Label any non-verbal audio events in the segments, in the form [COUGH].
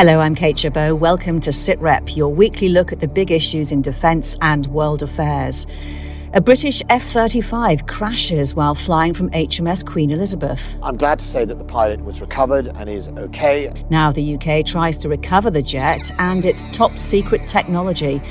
Hello, I'm Kate Chabot. Welcome to SitRep, your weekly look at the big issues in defence and world affairs. A British F 35 crashes while flying from HMS Queen Elizabeth. I'm glad to say that the pilot was recovered and is okay. Now the UK tries to recover the jet and its top secret technology.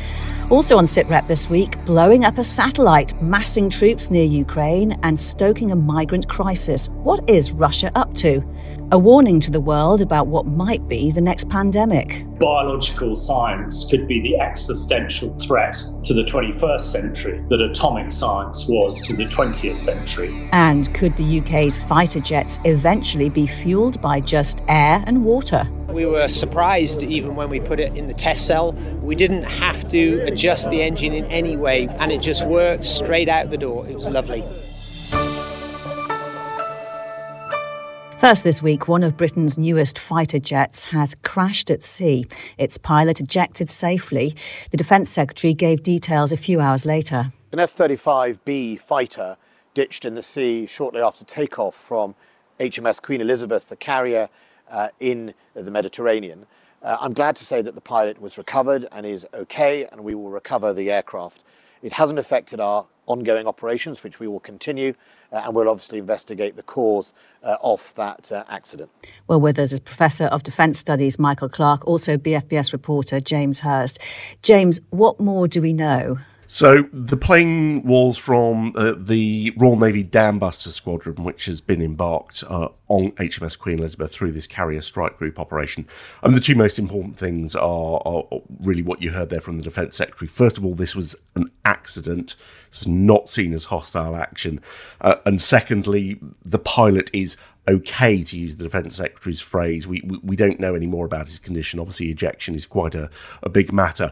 Also on SitRep this week, blowing up a satellite, massing troops near Ukraine, and stoking a migrant crisis. What is Russia up to? A warning to the world about what might be the next pandemic. Biological science could be the existential threat to the 21st century that atomic science was to the 20th century. And could the UK's fighter jets eventually be fueled by just air and water? We were surprised even when we put it in the test cell. We didn't have to adjust the engine in any way, and it just worked straight out the door. It was lovely. First this week, one of Britain's newest fighter jets has crashed at sea. Its pilot ejected safely. The Defence Secretary gave details a few hours later. An F 35B fighter ditched in the sea shortly after takeoff from HMS Queen Elizabeth, the carrier uh, in the Mediterranean. Uh, I'm glad to say that the pilot was recovered and is okay, and we will recover the aircraft. It hasn't affected our ongoing operations, which we will continue, and we'll obviously investigate the cause uh, of that uh, accident. Well, with us is Professor of Defence Studies Michael Clarke, also BFBS reporter James Hurst. James, what more do we know? So the plane was from uh, the Royal Navy Dambuster Squadron, which has been embarked uh, on HMS Queen Elizabeth through this carrier strike group operation. And the two most important things are, are really what you heard there from the Defence Secretary. First of all, this was an accident. It's not seen as hostile action. Uh, and secondly, the pilot is okay, to use the Defence Secretary's phrase. We, we, we, don't know any more about his condition. Obviously, ejection is quite a, a big matter.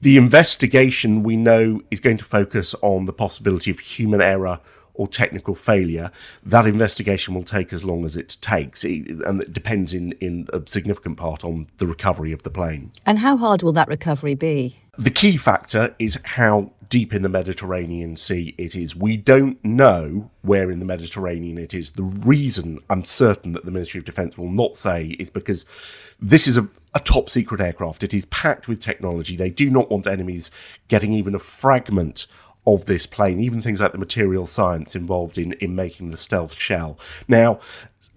The investigation we know is going to focus on the possibility of human error or technical failure. That investigation will take as long as it takes, and it depends in, in a significant part on the recovery of the plane. And how hard will that recovery be? The key factor is how deep in the Mediterranean Sea it is. We don't know where in the Mediterranean it is. The reason I'm certain that the Ministry of Defence will not say is because this is a, a top secret aircraft. It is packed with technology. They do not want enemies getting even a fragment of this plane, even things like the material science involved in, in making the stealth shell. Now,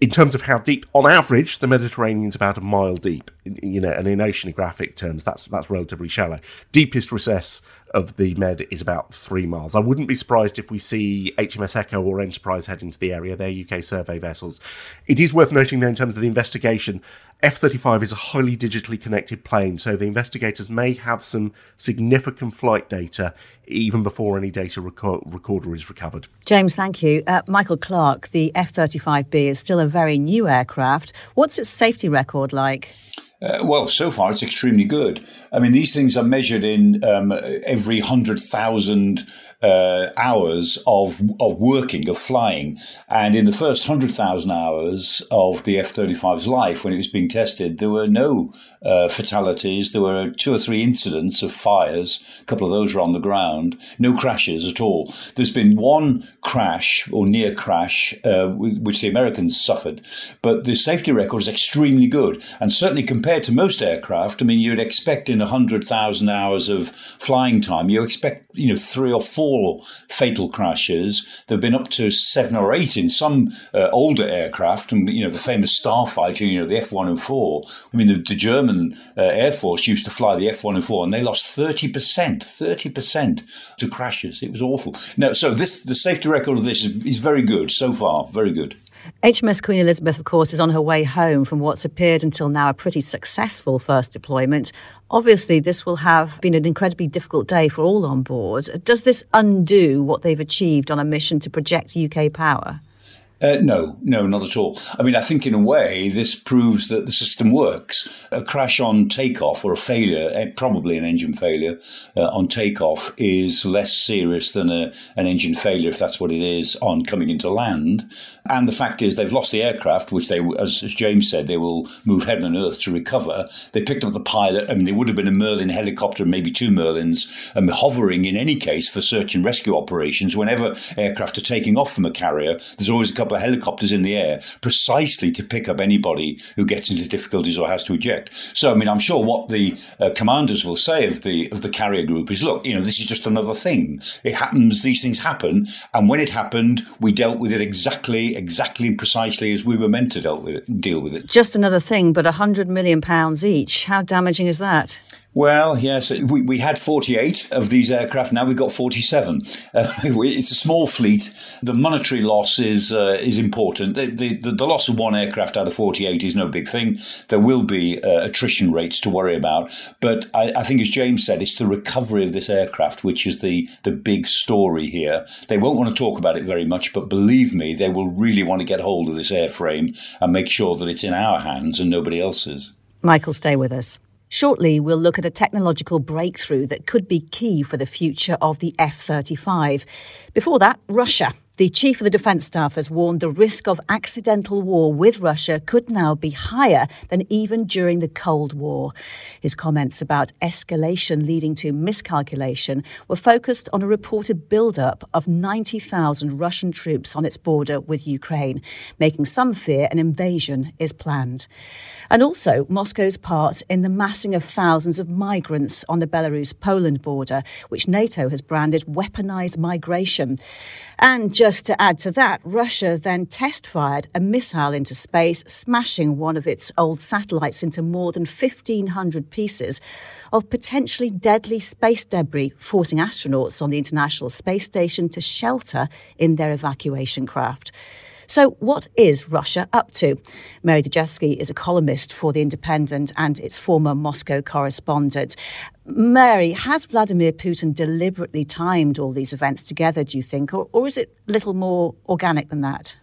in terms of how deep, on average, the Mediterranean is about a mile deep. You know, and in oceanographic terms, that's that's relatively shallow. Deepest recess of the Med is about three miles. I wouldn't be surprised if we see HMS Echo or Enterprise head into the area. They're UK survey vessels. It is worth noting, though, in terms of the investigation, F 35 is a highly digitally connected plane, so the investigators may have some significant flight data even before any data record- recorder is recovered. James, thank you. Uh, Michael Clarke, the F 35B is still a very new aircraft. What's its safety record like? Uh, well, so far it's extremely good. I mean, these things are measured in um, every hundred thousand uh, hours of of working of flying, and in the first hundred thousand hours of the F 35's life, when it was being tested, there were no uh, fatalities. There were two or three incidents of fires. A couple of those were on the ground. No crashes at all. There's been one crash or near crash, uh, which the Americans suffered, but the safety record is extremely good, and certainly compared to most aircraft. I mean, you'd expect in hundred thousand hours of flying time, you expect you know three or four fatal crashes. There have been up to seven or eight in some uh, older aircraft, and you know the famous Starfighter, you know the F 104. I mean, the, the German uh, Air Force used to fly the F 104 and they lost thirty percent, thirty percent to crashes. It was awful. Now, so this the safety record of this is, is very good so far, very good. HMS Queen Elizabeth, of course, is on her way home from what's appeared until now a pretty successful first deployment. Obviously, this will have been an incredibly difficult day for all on board. Does this undo what they've achieved on a mission to project UK power? Uh, no, no, not at all. I mean, I think in a way this proves that the system works. A crash on takeoff or a failure, eh, probably an engine failure uh, on takeoff, is less serious than a, an engine failure, if that's what it is, on coming into land. And the fact is, they've lost the aircraft, which they, as, as James said, they will move heaven and earth to recover. They picked up the pilot. I mean, there would have been a Merlin helicopter, maybe two Merlins, um, hovering in any case for search and rescue operations. Whenever aircraft are taking off from a carrier, there's always a couple couple of helicopters in the air precisely to pick up anybody who gets into difficulties or has to eject. So, I mean, I'm sure what the uh, commanders will say of the of the carrier group is, look, you know, this is just another thing. It happens; these things happen, and when it happened, we dealt with it exactly, exactly and precisely as we were meant to deal with it. Deal with it. Just another thing, but a hundred million pounds each. How damaging is that? Well, yes, we, we had 48 of these aircraft. Now we've got 47. Uh, [LAUGHS] it's a small fleet. The monetary loss is uh, is important. The, the, the, loss of one aircraft out of 48 is no big thing. There will be uh, attrition rates to worry about. But I, I, think, as James said, it's the recovery of this aircraft which is the, the big story here. They won't want to talk about it very much, but believe me, they will really want to get hold of this airframe and make sure that it's in our hands and nobody else's. Michael, stay with us. Shortly, we'll look at a technological breakthrough that could be key for the future of the F 35. Before that, Russia. The chief of the defence staff has warned the risk of accidental war with Russia could now be higher than even during the Cold War. His comments about escalation leading to miscalculation were focused on a reported build-up of 90,000 Russian troops on its border with Ukraine, making some fear an invasion is planned. And also Moscow's part in the massing of thousands of migrants on the Belarus Poland border, which NATO has branded weaponized migration. And just to add to that, Russia then test fired a missile into space, smashing one of its old satellites into more than 1,500 pieces of potentially deadly space debris, forcing astronauts on the International Space Station to shelter in their evacuation craft. So, what is Russia up to? Mary Dejevsky is a columnist for The Independent and its former Moscow correspondent. Mary, has Vladimir Putin deliberately timed all these events together, do you think, or, or is it a little more organic than that?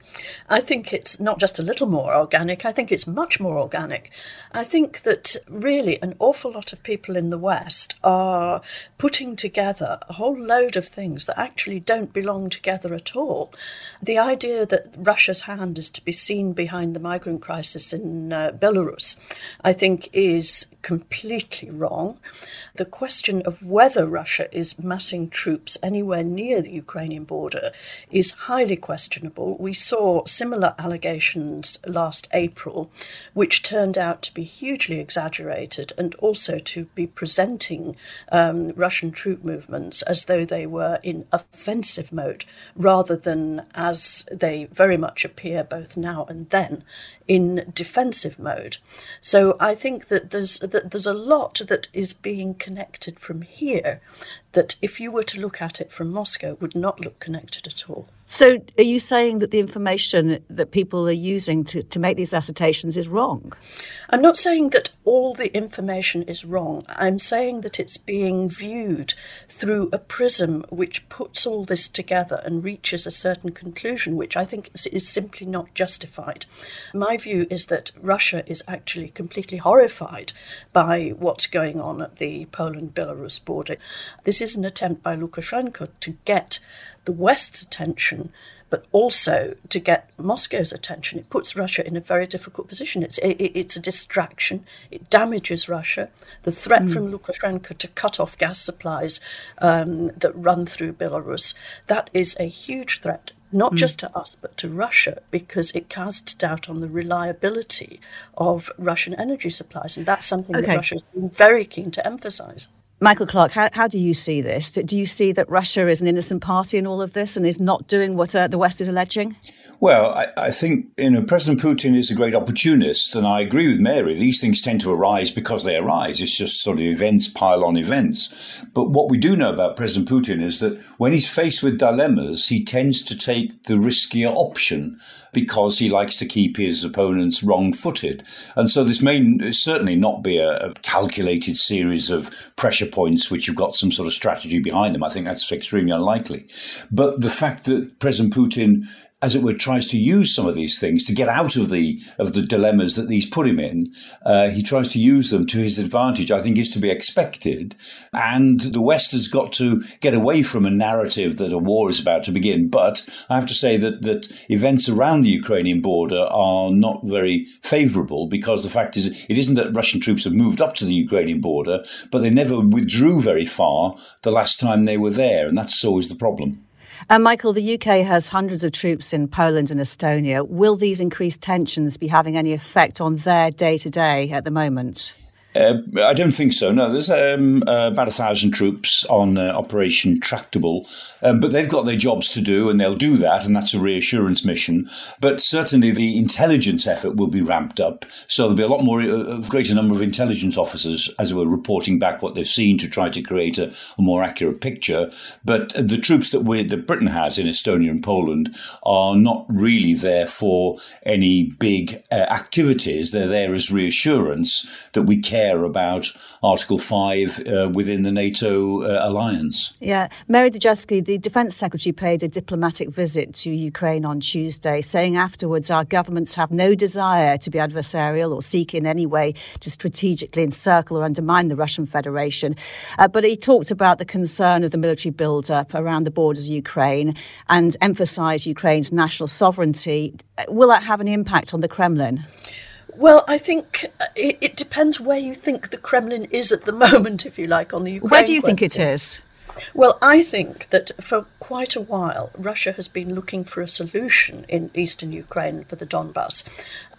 I think it's not just a little more organic, I think it's much more organic. I think that really an awful lot of people in the West are putting together a whole load of things that actually don't belong together at all. The idea that Russia's hand is to be seen behind the migrant crisis in uh, Belarus, I think, is completely wrong. The question of whether Russia is massing troops anywhere near the Ukrainian border is highly questionable. We saw similar allegations last April, which turned out to be hugely exaggerated and also to be presenting um, Russian troop movements as though they were in offensive mode rather than as they very much appear both now and then in defensive mode. So I think that there's that there's a lot that is being connected from here that if you were to look at it from Moscow would not look connected at all. So, are you saying that the information that people are using to, to make these assertions is wrong? I'm not saying that all the information is wrong. I'm saying that it's being viewed through a prism which puts all this together and reaches a certain conclusion, which I think is, is simply not justified. My view is that Russia is actually completely horrified by what's going on at the Poland Belarus border. This is an attempt by Lukashenko to get the West's attention, but also to get Moscow's attention. It puts Russia in a very difficult position. It's it, it's a distraction. It damages Russia. The threat mm. from Lukashenko to cut off gas supplies um, that run through Belarus that is a huge threat. Not mm. just to us, but to Russia, because it casts doubt on the reliability of Russian energy supplies. And that's something okay. that Russia has been very keen to emphasize. Michael Clarke, how, how do you see this? Do you see that Russia is an innocent party in all of this and is not doing what uh, the West is alleging? Well, I, I, think you know President Putin is a great opportunist, and I agree with Mary. These things tend to arise because they arise. It's just sort of events pile on events. But what we do know about President Putin is that when he's faced with dilemmas, he tends to take the riskier option because he likes to keep his opponents wrong-footed. And so this may certainly not be a, a calculated series of pressure points which you've got some sort of strategy behind them. I think that's extremely unlikely. But the fact that President Putin as it were, tries to use some of these things to get out of the of the dilemmas that these put him in. Uh, he tries to use them to his advantage. I think is to be expected, and the West has got to get away from a narrative that a war is about to begin. But I have to say that that events around the Ukrainian border are not very favourable because the fact is it isn't that Russian troops have moved up to the Ukrainian border, but they never withdrew very far the last time they were there, and that's always the problem. And Michael, the UK has hundreds of troops in Poland and Estonia. Will these increased tensions be having any effect on their day to day at the moment? Uh, I don't think so. No, there's um, uh, about a thousand troops on uh, Operation Tractable, um, but they've got their jobs to do, and they'll do that, and that's a reassurance mission. But certainly, the intelligence effort will be ramped up, so there'll be a lot more, uh, a greater number of intelligence officers, as we're reporting back what they've seen to try to create a, a more accurate picture. But the troops that we that Britain has in Estonia and Poland are not really there for any big uh, activities. They're there as reassurance that we care care about Article 5 uh, within the NATO uh, alliance. Yeah. Mary Dejevsky, the Defence Secretary, paid a diplomatic visit to Ukraine on Tuesday, saying afterwards our governments have no desire to be adversarial or seek in any way to strategically encircle or undermine the Russian Federation. Uh, but he talked about the concern of the military build-up around the borders of Ukraine and emphasised Ukraine's national sovereignty. Will that have an impact on the Kremlin? Well, I think uh, it, it, depends where you think the Kremlin is at the [LAUGHS] moment, if you like, on the Ukraine. Where do you question. think it is? Well, I think that for quite a while, Russia has been looking for a solution in eastern Ukraine for the Donbass,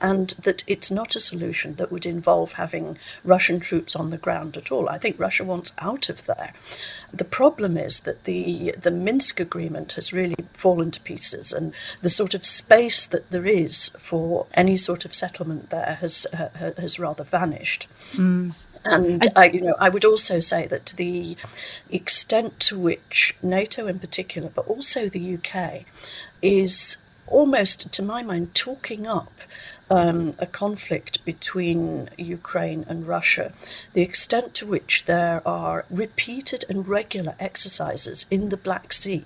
and that it's not a solution that would involve having Russian troops on the ground at all. I think Russia wants out of there. The problem is that the the Minsk agreement has really fallen to pieces, and the sort of space that there is for any sort of settlement there has uh, has rather vanished. Mm. And I, you know, I would also say that to the extent to which NATO, in particular, but also the UK, is almost, to my mind, talking up um, a conflict between Ukraine and Russia, the extent to which there are repeated and regular exercises in the Black Sea.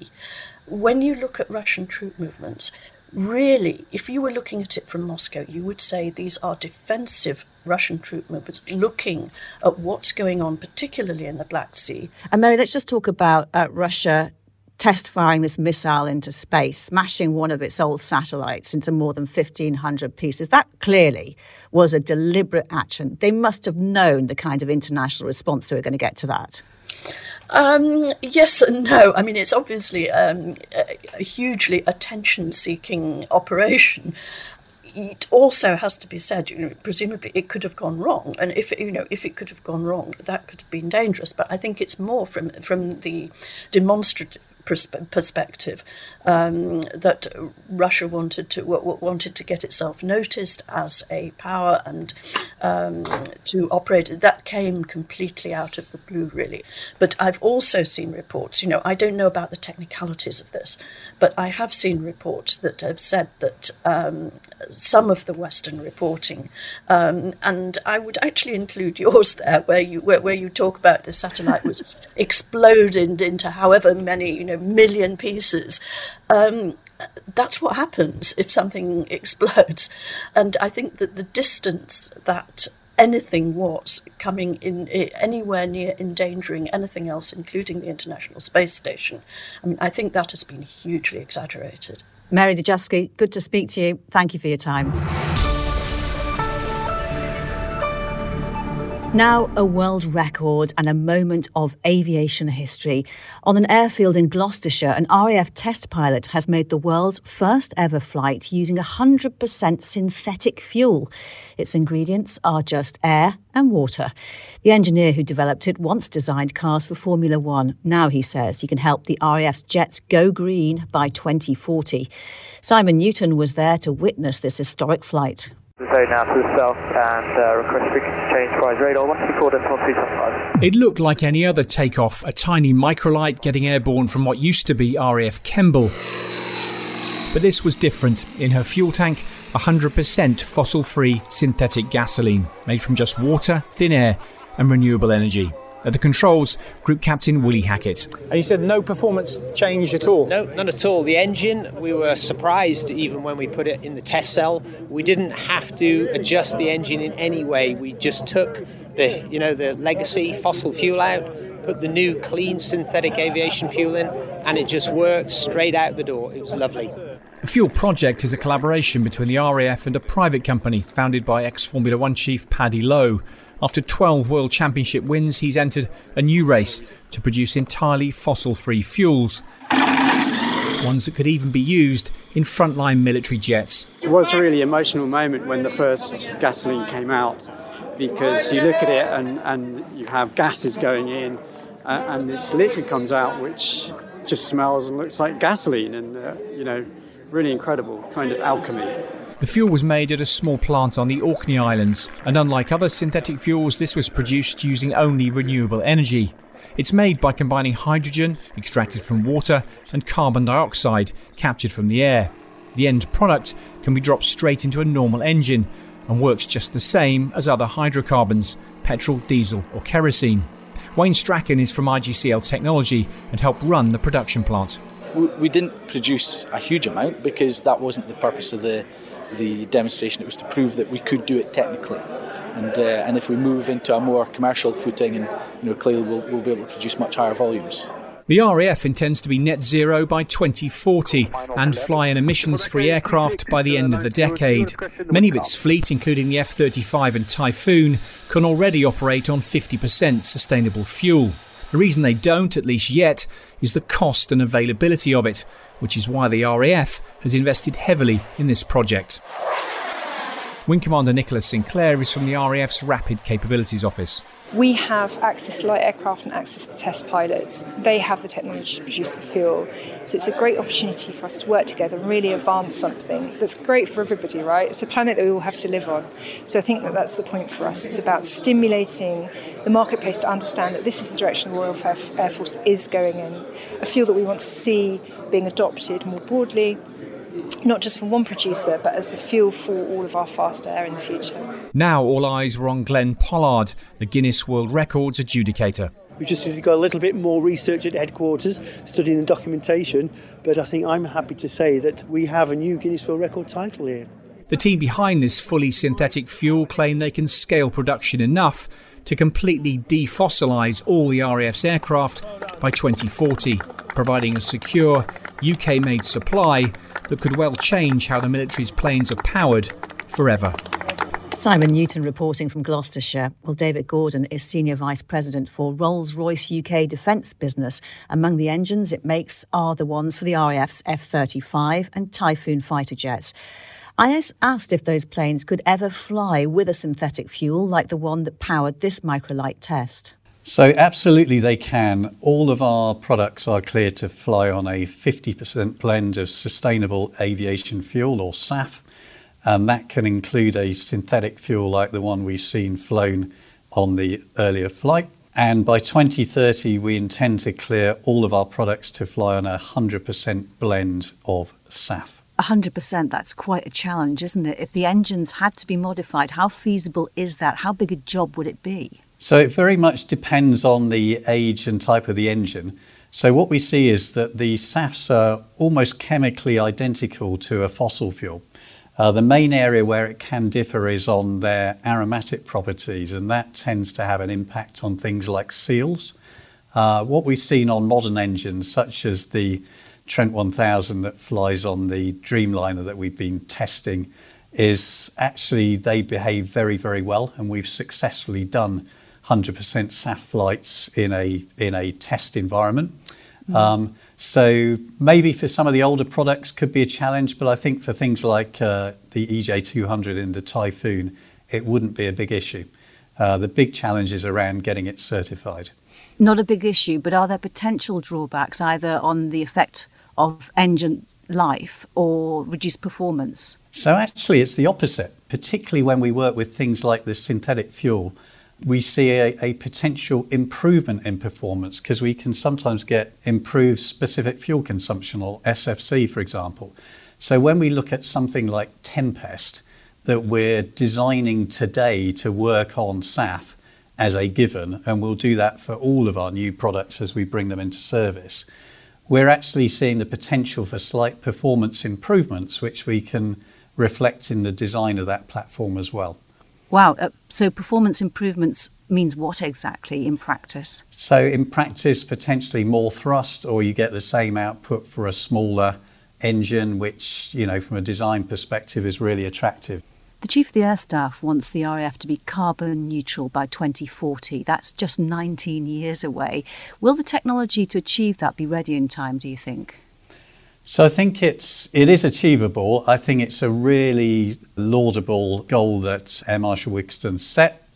When you look at Russian troop movements, really, if you were looking at it from Moscow, you would say these are defensive Russian troop movements looking at what's going on, particularly in the Black Sea. And Mary, let's just talk about uh, Russia test firing this missile into space, smashing one of its old satellites into more than 1,500 pieces. That clearly was a deliberate action. They must have known the kind of international response they were going to get to that. Um, yes and no. I mean, it's obviously um, a hugely attention seeking operation it also has to be said, you know, presumably it could have gone wrong, and if you know if it could have gone wrong, that could have been dangerous. But I think it's more from from the demonstrative perspective um, that Russia wanted to wanted to get itself noticed as a power and um, to operate. That came completely out of the blue, really. But I've also seen reports. You know, I don't know about the technicalities of this, but I have seen reports that have said that um, some of the Western reporting, um, and I would actually include yours there, where you where, where you talk about the satellite was [LAUGHS] exploded into however many you know million pieces. Um, that's what happens if something [LAUGHS] explodes, and I think that the distance that anything was coming in anywhere near endangering anything else, including the International Space Station. I mean, I think that has been hugely exaggerated. Mary Dejevsky, good to speak to you. Thank you for your time. Now, a world record and a moment of aviation history. On an airfield in Gloucestershire, an RAF test pilot has made the world's first ever flight using 100% synthetic fuel. Its ingredients are just air and water. The engineer who developed it once designed cars for Formula One. Now he says he can help the RAF's jets go green by 2040. Simon Newton was there to witness this historic flight. Uh, request change Brize radar 124.375. It looked like any other takeoff, a tiny microlight getting airborne from what used to be RAF Kemble. But this was different. In her fuel tank, 100% fossil free synthetic gasoline, made from just water, thin air, and renewable energy. At the controls, Group Captain Willie Hackett. And you said no performance change at all? No, none at all. The engine, we were surprised even when we put it in the test cell. We didn't have to adjust the engine in any way. We just took the, you know, the legacy fossil fuel out, put the new clean synthetic aviation fuel in, and it just worked straight out the door. It was lovely. The Fuel Project is a collaboration between the RAF and a private company founded by ex Formula One chief Paddy Lowe. After 12 World Championship wins, he's entered a new race to produce entirely fossil free fuels. ones that could even be used in frontline military jets. It was a really emotional moment when the first gasoline came out because you look at it and, and you have gases going in uh, and this liquid comes out which just smells and looks like gasoline and, uh, you know, really incredible kind of alchemy. The fuel was made at a small plant on the Orkney Islands, and unlike other synthetic fuels, this was produced using only renewable energy. It's made by combining hydrogen, extracted from water, and carbon dioxide, captured from the air. The end product can be dropped straight into a normal engine and works just the same as other hydrocarbons petrol, diesel, or kerosene. Wayne Strachan is from IGCL Technology and helped run the production plant. We didn't produce a huge amount because that wasn't the purpose of the, the demonstration. It was to prove that we could do it technically. And, uh, and if we move into a more commercial footing, and you know, clearly we'll, we'll be able to produce much higher volumes. The RAF intends to be net zero by 2040 and fly an emissions free aircraft by the end of the decade. Many of its fleet, including the F 35 and Typhoon, can already operate on 50% sustainable fuel. The reason they don't, at least yet, is the cost and availability of it, which is why the RAF has invested heavily in this project. Wing Commander Nicholas Sinclair is from the RAF's Rapid Capabilities Office. We have access to light aircraft and access to test pilots. They have the technology to produce the fuel. So it's a great opportunity for us to work together and really advance something that's great for everybody, right? It's a planet that we all have to live on. So I think that that's the point for us. It's about stimulating the marketplace to understand that this is the direction the Royal Air Force is going in, a fuel that we want to see being adopted more broadly not just from one producer, but as a fuel for all of our fast air in the future. Now all eyes were on Glenn Pollard, the Guinness World Records adjudicator. We've just got a little bit more research at headquarters, studying the documentation, but I think I'm happy to say that we have a new Guinness World Record title here. The team behind this fully synthetic fuel claim they can scale production enough to completely defossilise all the RAF's aircraft by 2040, providing a secure UK made supply that could well change how the military's planes are powered forever. Simon Newton reporting from Gloucestershire. Well, David Gordon is Senior Vice President for Rolls Royce UK Defence Business. Among the engines it makes are the ones for the RAF's F 35 and Typhoon fighter jets. I asked if those planes could ever fly with a synthetic fuel like the one that powered this microlight test. So, absolutely, they can. All of our products are cleared to fly on a 50% blend of sustainable aviation fuel or SAF, and that can include a synthetic fuel like the one we've seen flown on the earlier flight. And by 2030, we intend to clear all of our products to fly on a 100% blend of SAF. 100%, that's quite a challenge, isn't it? If the engines had to be modified, how feasible is that? How big a job would it be? So it very much depends on the age and type of the engine. So what we see is that the SAFs are almost chemically identical to a fossil fuel. Uh, the main area where it can differ is on their aromatic properties, and that tends to have an impact on things like seals. Uh, what we've seen on modern engines, such as the Trent 1000 that flies on the Dreamliner that we've been testing, is actually they behave very, very well, and we've successfully done 100% SAF flights in a in a test environment. Mm. Um, so maybe for some of the older products could be a challenge, but I think for things like uh, the EJ200 in the Typhoon, it wouldn't be a big issue. Uh, the big challenge is around getting it certified. Not a big issue, but are there potential drawbacks either on the effect of engine life or reduced performance? So actually, it's the opposite, particularly when we work with things like the synthetic fuel we see a, a potential improvement in performance because we can sometimes get improved specific fuel consumption or SFC, for example. So when we look at something like Tempest that we're designing today to work on SAF as a given, and we'll do that for all of our new products as we bring them into service, we're actually seeing the potential for slight performance improvements, which we can reflect in the design of that platform as well. Wow. Uh, so performance improvements means what exactly in practice? So in practice, potentially more thrust, or you get the same output for a smaller engine, which you know from a design perspective is really attractive. The Chief of the Air Staff wants the RAF to be carbon neutral by 2040. That's just 19 years away. Will the technology to achieve that be ready in time, do you think? So I think it's it is achievable. I think it's a really laudable goal that Air Marshal Wigston set.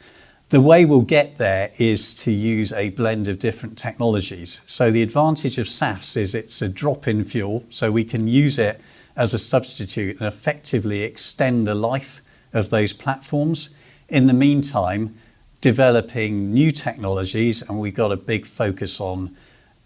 The way we'll get there is to use a blend of different technologies. So the advantage of SAFs is it's a drop-in fuel, so we can use it as a substitute and effectively extend the life of those platforms. In the meantime, developing new technologies, and we've got a big focus on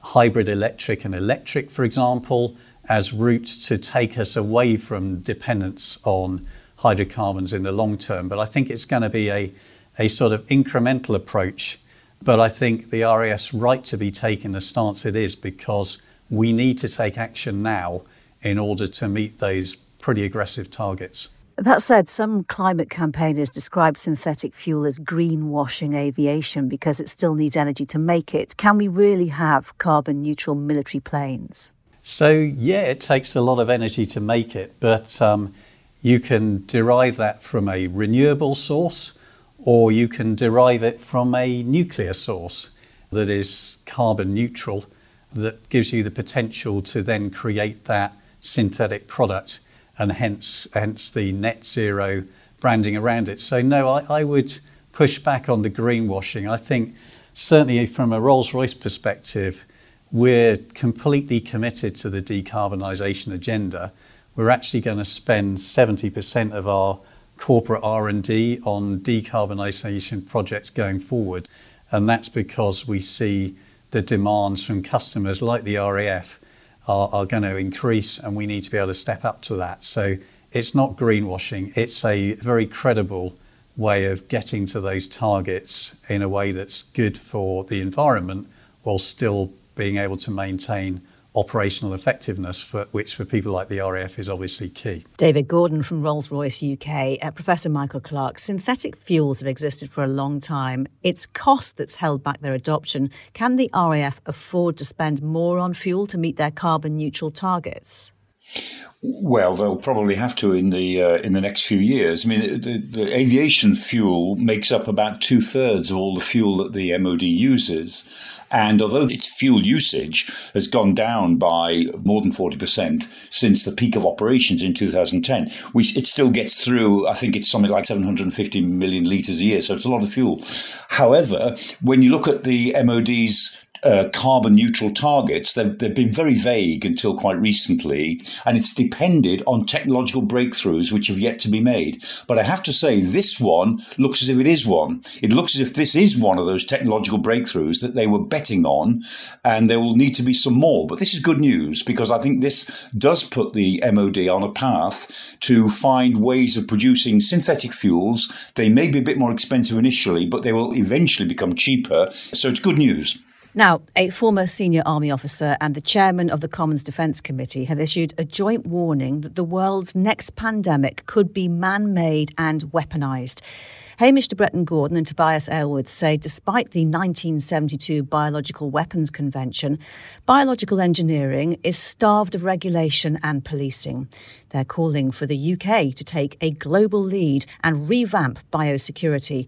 hybrid electric and electric, for example, as routes to take us away from dependence on hydrocarbons in the long term. But I think it's going to be a, a sort of incremental approach. But I think the RAF's right to be taking the stance it is because we need to take action now in order to meet those pretty aggressive targets. That said, some climate campaigners describe synthetic fuel as greenwashing aviation because it still needs energy to make it. Can we really have carbon neutral military planes? So, yeah, it takes a lot of energy to make it, but um, you can derive that from a renewable source or you can derive it from a nuclear source that is carbon neutral, that gives you the potential to then create that synthetic product and hence hence the net zero branding around it. So no, I, I would push back on the greenwashing. I think certainly from a Rolls-Royce perspective, we're completely committed to the decarbonisation agenda. We're actually going to spend 70% of our corporate R&D on decarbonisation projects going forward, and that's because we see the demands from customers like the RAF are, are going to increase, and we need to be able to step up to that. So it's not greenwashing, it's a very credible way of getting to those targets in a way that's good for the environment while still being able to maintain operational effectiveness, for, which for people like the RAF is obviously key. David Gordon from Rolls Royce UK. Uh, Professor Michael Clarke. synthetic fuels have existed for a long time. It's cost that's held back their adoption. Can the RAF afford to spend more on fuel to meet their carbon neutral targets? Well, they'll probably have to in the uh, in the next few years. I mean, the, the aviation fuel makes up about two thirds of all the fuel that the MOD uses, and although its fuel usage has gone down by more than 40% since the peak of operations in 2010, we, it still gets through, I think it's something like 750 million litres a year. So it's a lot of fuel. However, when you look at the MOD's uh, carbon neutral targets, they've, they've been very vague until quite recently, and it's depended on technological breakthroughs which have yet to be made. But I have to say, this one looks as if it is one. It looks as if this is one of those technological breakthroughs that they were betting on, and there will need to be some more. But this is good news because I think this does put the MOD on a path to find ways of producing synthetic fuels. They may be a bit more expensive initially, but they will eventually become cheaper. So it's good news. Now, a former senior army officer and the chairman of the Commons Defence Committee have issued a joint warning that the world's next pandemic could be man made and weaponised. Hamish de Bretton Gordon and Tobias Ellwood say despite the 1972 Biological Weapons Convention, biological engineering is starved of regulation and policing. They're calling for the UK to take a global lead and revamp biosecurity.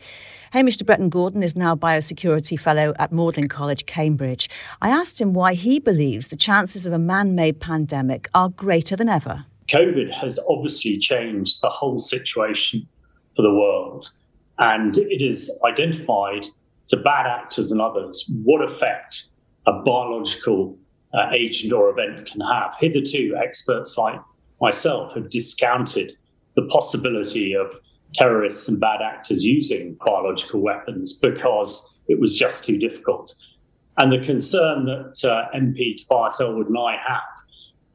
Hamish de Bretton Gordon is now Biosecurity Fellow at Magdalene College, Cambridge. I asked him why he believes the chances of a man made pandemic are greater than ever. COVID has obviously changed the whole situation for the world and it is identified to bad actors and others what effect a biological uh, agent or event can have. Hitherto, experts like myself have discounted the possibility of terrorists and bad actors using biological weapons because it was just too difficult. And the concern that uh, MP Tobias Ellwood and I have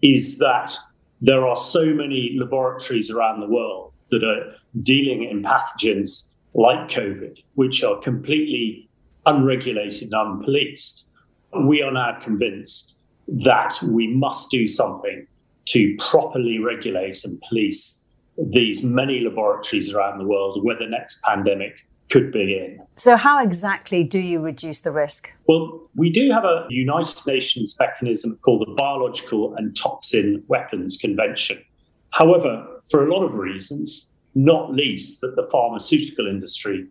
is that there are so many laboratories around the world that are dealing in pathogens like COVID, which are completely unregulated and unpoliced, we are now convinced that we must do something to properly regulate and police these many laboratories around the world where the next pandemic could begin. So, how exactly do you reduce the risk? Well, we do have a United Nations mechanism called the Biological and Toxin Weapons Convention. However, for a lot of reasons, not least that the pharmaceutical industry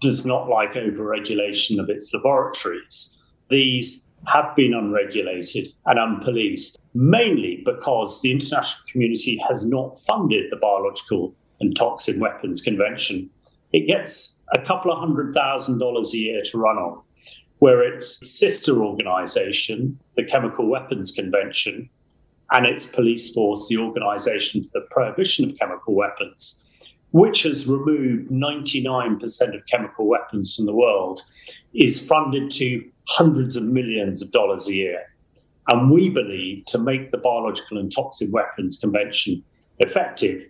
does not like overregulation of its laboratories. These have been unregulated and unpoliced, mainly because the international community has not funded the Biological and Toxic Weapons Convention. It gets a couple of hundred thousand dollars a year to run on, where its sister organization, the Chemical Weapons Convention, and its police force, the Organization for the Prohibition of Chemical Weapons, which has removed 99% of chemical weapons from the world, is funded to hundreds of millions of dollars a year. And we believe to make the Biological and Toxic Weapons Convention effective,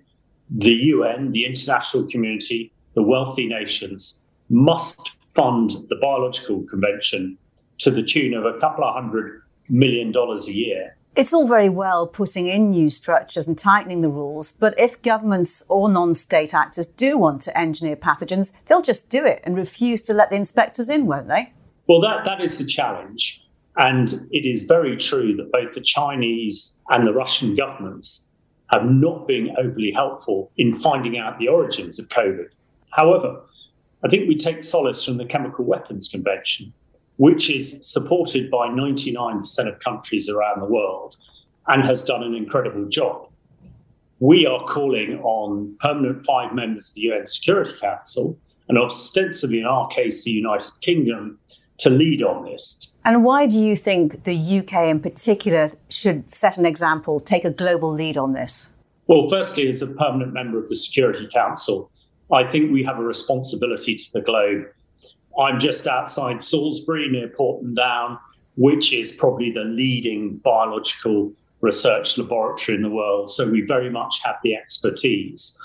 the UN, the international community, the wealthy nations must fund the Biological Convention to the tune of a couple of hundred million dollars a year. It's all very well putting in new structures and tightening the rules, but if governments or non state actors do want to engineer pathogens, they'll just do it and refuse to let the inspectors in, won't they? Well, that, that is the challenge. And it is very true that both the Chinese and the Russian governments have not been overly helpful in finding out the origins of COVID. However, I think we take solace from the Chemical Weapons Convention, which is supported by 99% of countries around the world and has done an incredible job. We are calling on permanent five members of the UN Security Council, and ostensibly in our case, the United Kingdom, to lead on this. And why do you think the UK in particular should set an example, take a global lead on this? Well, firstly, as a permanent member of the Security Council, I think we have a responsibility to the globe. I'm just outside Salisbury near Porton Down, which is probably the leading biological research laboratory in the world. So we very much have the expertise.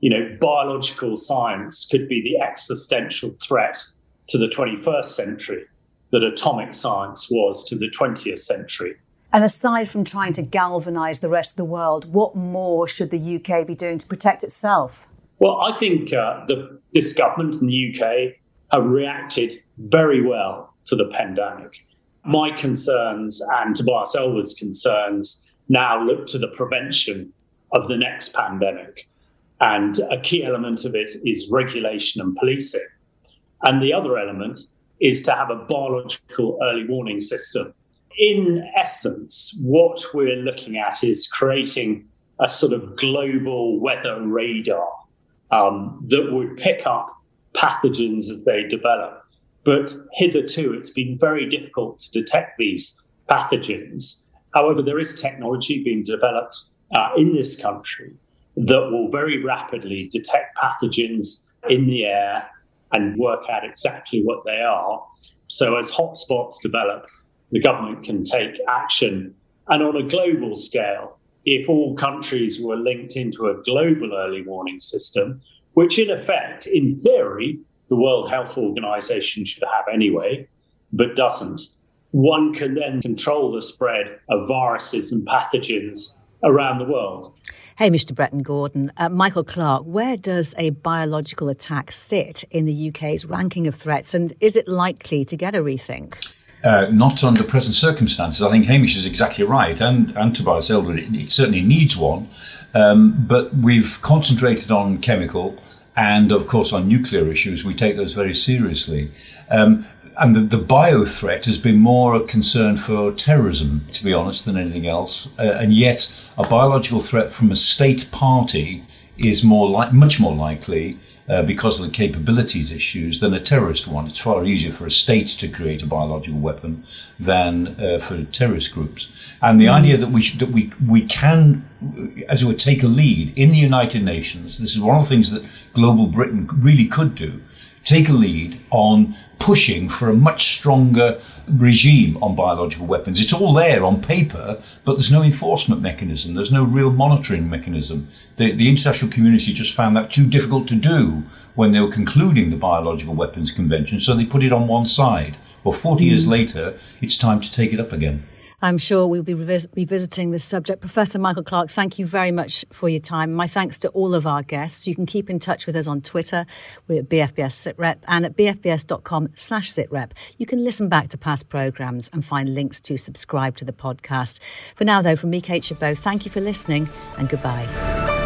You know, biological science could be the existential threat to the 21st century that atomic science was to the 20th century. And aside from trying to galvanise the rest of the world, what more should the UK be doing to protect itself? Well, I think uh, the, this government in the UK have reacted very well to the pandemic. My concerns and Tobias Ellwood's concerns now look to the prevention of the next pandemic. And a key element of it is regulation and policing. And the other element is to have a biological early warning system. In essence, what we're looking at is creating a sort of global weather radar um, that would pick up pathogens as they develop. But hitherto, it's been very difficult to detect these pathogens. However, there is technology being developed uh, in this country that will very rapidly detect pathogens in the air and work out exactly what they are. So, as hotspots develop, the government can take action. And on a global scale, if all countries were linked into a global early warning system, which in effect, in theory, the World Health Organization should have anyway, but doesn't, one can then control the spread of viruses and pathogens around the world. Hey, Mr. Bretton Gordon. Uh, Michael Clarke, where does a biological attack sit in the UK's ranking of threats, and is it likely to get a rethink? Uh, not under present circumstances. I think Hamish is exactly right, and, and Tobias Ellwood, it, it certainly needs one. Um, but we've concentrated on chemical and, of course, on nuclear issues. We take those very seriously. Um, and the, the bio threat has been more a concern for terrorism, to be honest, than anything else. Uh, and yet, a biological threat from a state party is more like much more likely uh, because of the capabilities issues than a terrorist one. It's far easier for a state to create a biological weapon than uh, for terrorist groups. And the mm. idea that we should, that we we can, as it would, take a lead in the United Nations. This is one of the things that global Britain really could do. Take a lead on pushing for a much stronger regime on biological weapons. It's all there on paper, but there's no enforcement mechanism. There's no real monitoring mechanism. The, the international community just found that too difficult to do when they were concluding the Biological Weapons Convention, so they put it on one side. Well, 40 mm. years later, it's time to take it up again. I'm sure we'll be revis- revisiting this subject. Professor Michael Clarke, thank you very much for your time. My thanks to all of our guests. You can keep in touch with us on Twitter. We're at BFBS SitRep and at bfbs.com slash SitRep. You can listen back to past programmes and find links to subscribe to the podcast. For now, though, from me, Kate Chabot, thank you for listening and goodbye.